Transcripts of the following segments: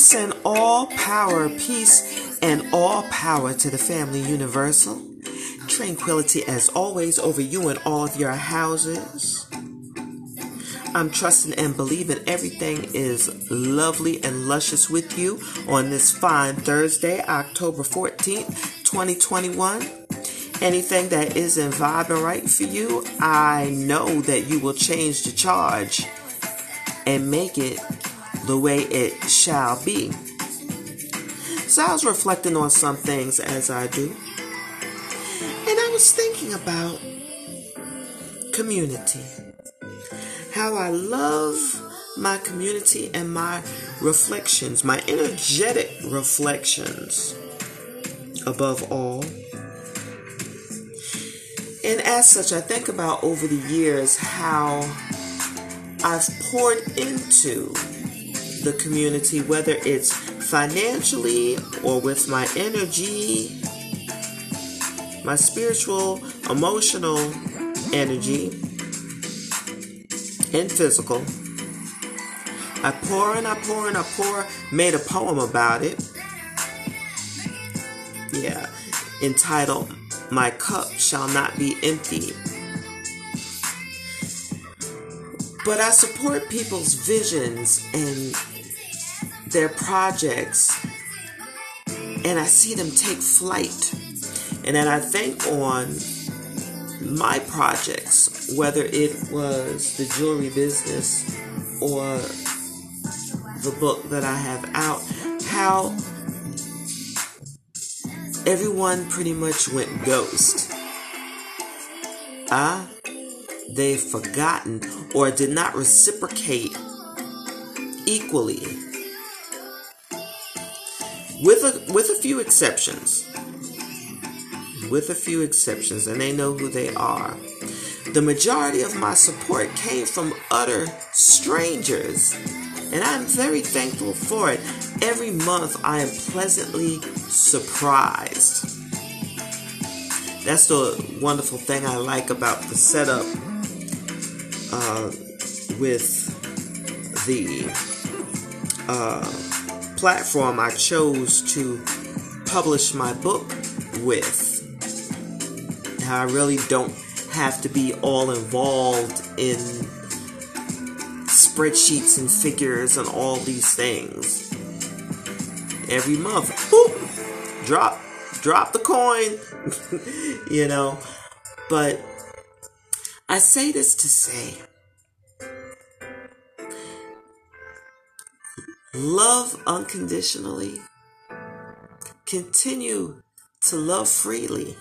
send all power, peace, and all power to the family universal. Tranquility as always over you and all of your houses. I'm trusting and believing everything is lovely and luscious with you on this fine Thursday, October 14th, 2021. Anything that isn't vibing right for you, I know that you will change the charge and make it the way it shall be. So I was reflecting on some things as I do. And I was thinking about community how I love my community and my reflections, my energetic reflections above all. And as such, I think about over the years how I've poured into the community, whether it's financially or with my energy, my spiritual, emotional energy and physical. I pour and I pour and I pour, made a poem about it. Yeah, entitled My Cup Shall Not Be Empty. But I support people's visions and their projects, and I see them take flight. And then I think on my projects, whether it was the jewelry business or the book that I have out, how everyone pretty much went ghost. Ah, they've forgotten or did not reciprocate equally. With a, with a few exceptions with a few exceptions, and they know who they are. The majority of my support came from utter strangers, and I'm very thankful for it. Every month, I am pleasantly surprised. That's the wonderful thing I like about the setup uh, with the uh, platform I chose to publish my book with. I really don't have to be all involved in spreadsheets and figures and all these things. Every month, boop, drop, drop the coin, you know. But I say this to say, love unconditionally, continue to love freely.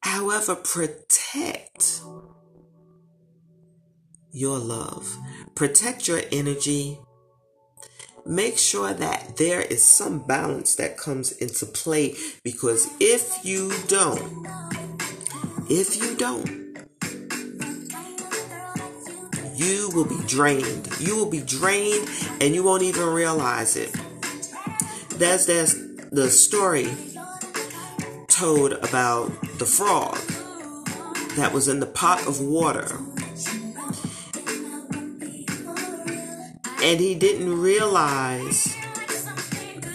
However, protect your love, protect your energy. Make sure that there is some balance that comes into play because if you don't, if you don't, you will be drained. You will be drained and you won't even realize it. That's that's the story told about the frog that was in the pot of water. And he didn't realize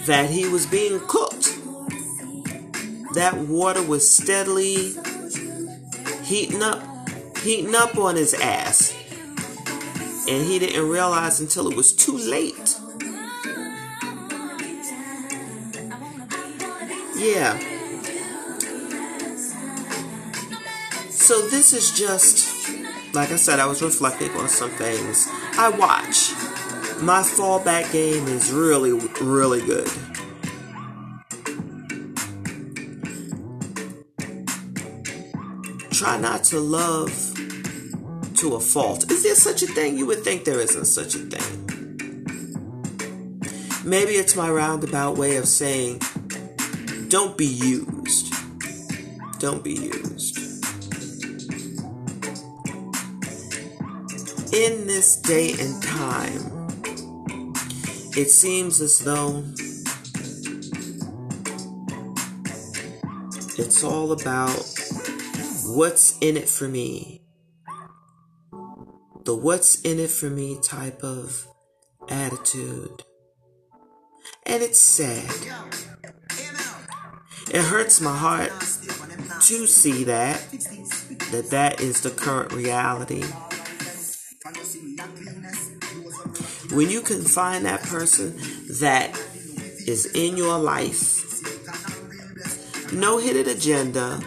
that he was being cooked. That water was steadily heating up, heating up on his ass. And he didn't realize until it was too late. Yeah. So this is just, like I said, I was reflecting on some things. I watch. My fallback game is really, really good. Try not to love to a fault. Is there such a thing? You would think there isn't such a thing. Maybe it's my roundabout way of saying, don't be used. Don't be used. in this day and time, it seems as though it's all about what's in it for me. The what's in it for me type of attitude. And it's sad. It hurts my heart to see that that that is the current reality. When you can find that person that is in your life, no hidden agenda,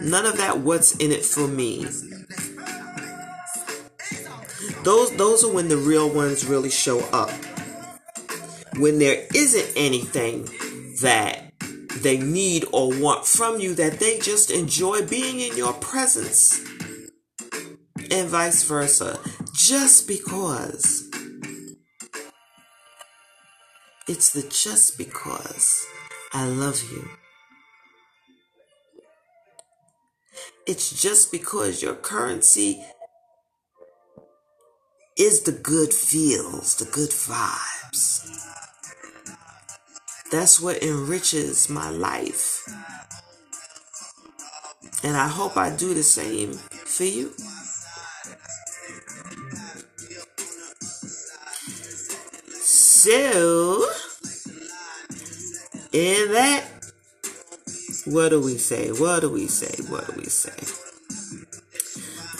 none of that what's in it for me. Those those are when the real ones really show up. When there isn't anything that they need or want from you that they just enjoy being in your presence. And vice versa. Just because. It's the just because I love you. It's just because your currency is the good feels, the good vibes. That's what enriches my life. And I hope I do the same for you. So, in that, what do we say? What do we say? What do we say?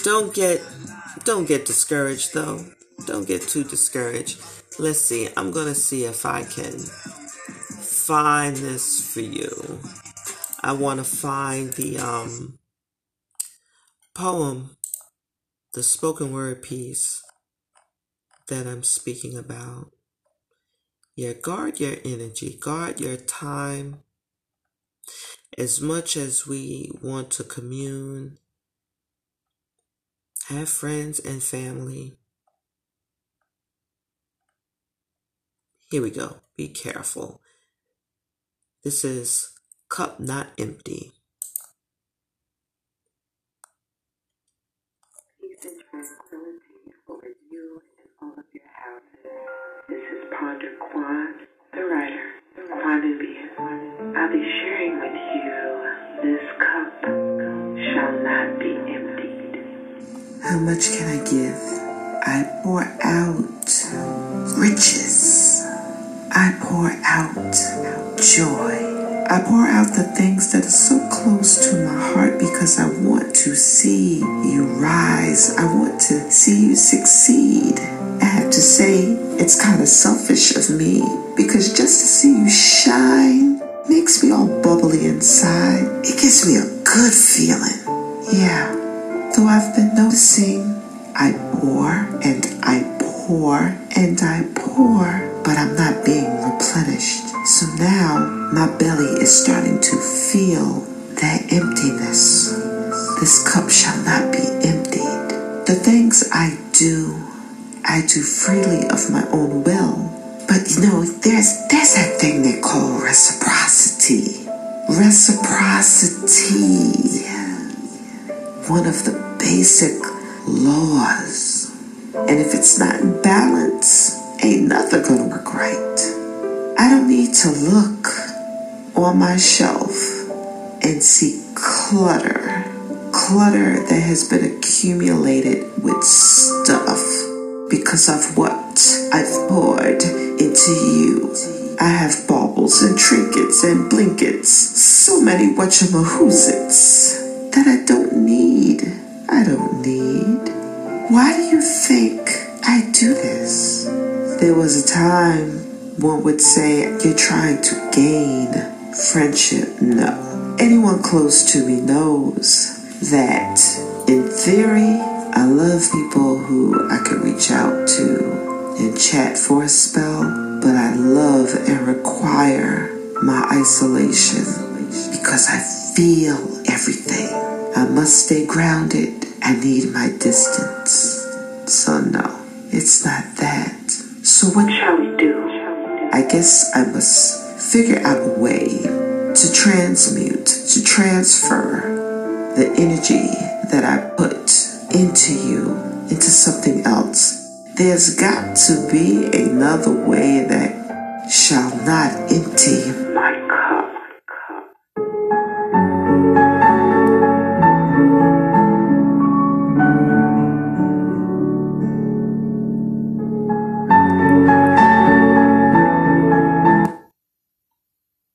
Don't get don't get discouraged though. Don't get too discouraged. Let's see. I'm going to see if I can find this for you. I want to find the um poem, the spoken word piece that I'm speaking about. Yeah, guard your energy, guard your time. As much as we want to commune, have friends and family. Here we go. Be careful. This is cup not empty. This is Ponder Kwan, the writer, Being. I'll be sharing with you this cup shall not be emptied. How much can I give? I pour out riches. I pour out joy. I pour out the things that are so close to my heart because I want to see you rise. I want to see you succeed. I have to say, it's kind of selfish of me because just to see you shine makes me all bubbly inside. It gives me a good feeling. Yeah. Though I've been noticing, I pour and I pour and I pour but I'm not being replenished. So now my belly is starting to feel that emptiness. This cup shall not be emptied. The things I do, I do freely of my own will. But you know, there's there's that thing they call reciprocity. Reciprocity. One of the basic laws. And if it's not in balance, ain't nothing gonna work right. I don't need to look on my shelf and see clutter. Clutter that has been accumulated with stuff because of what I've poured into you. I have baubles and trinkets and blinkets, so many whatchamahoozits that I don't need. I don't need. Why do you think I do this? There was a time one would say you're trying to gain friendship. No. Anyone close to me knows that in theory, I love people who I can reach out to and chat for a spell, but I love and require my isolation because I feel everything. I must stay grounded. I need my distance. So, no, it's not that. So, what shall we do? I guess I must figure out a way to transmute, to transfer the energy that I put into you into something else. There's got to be another way that shall not empty my cup.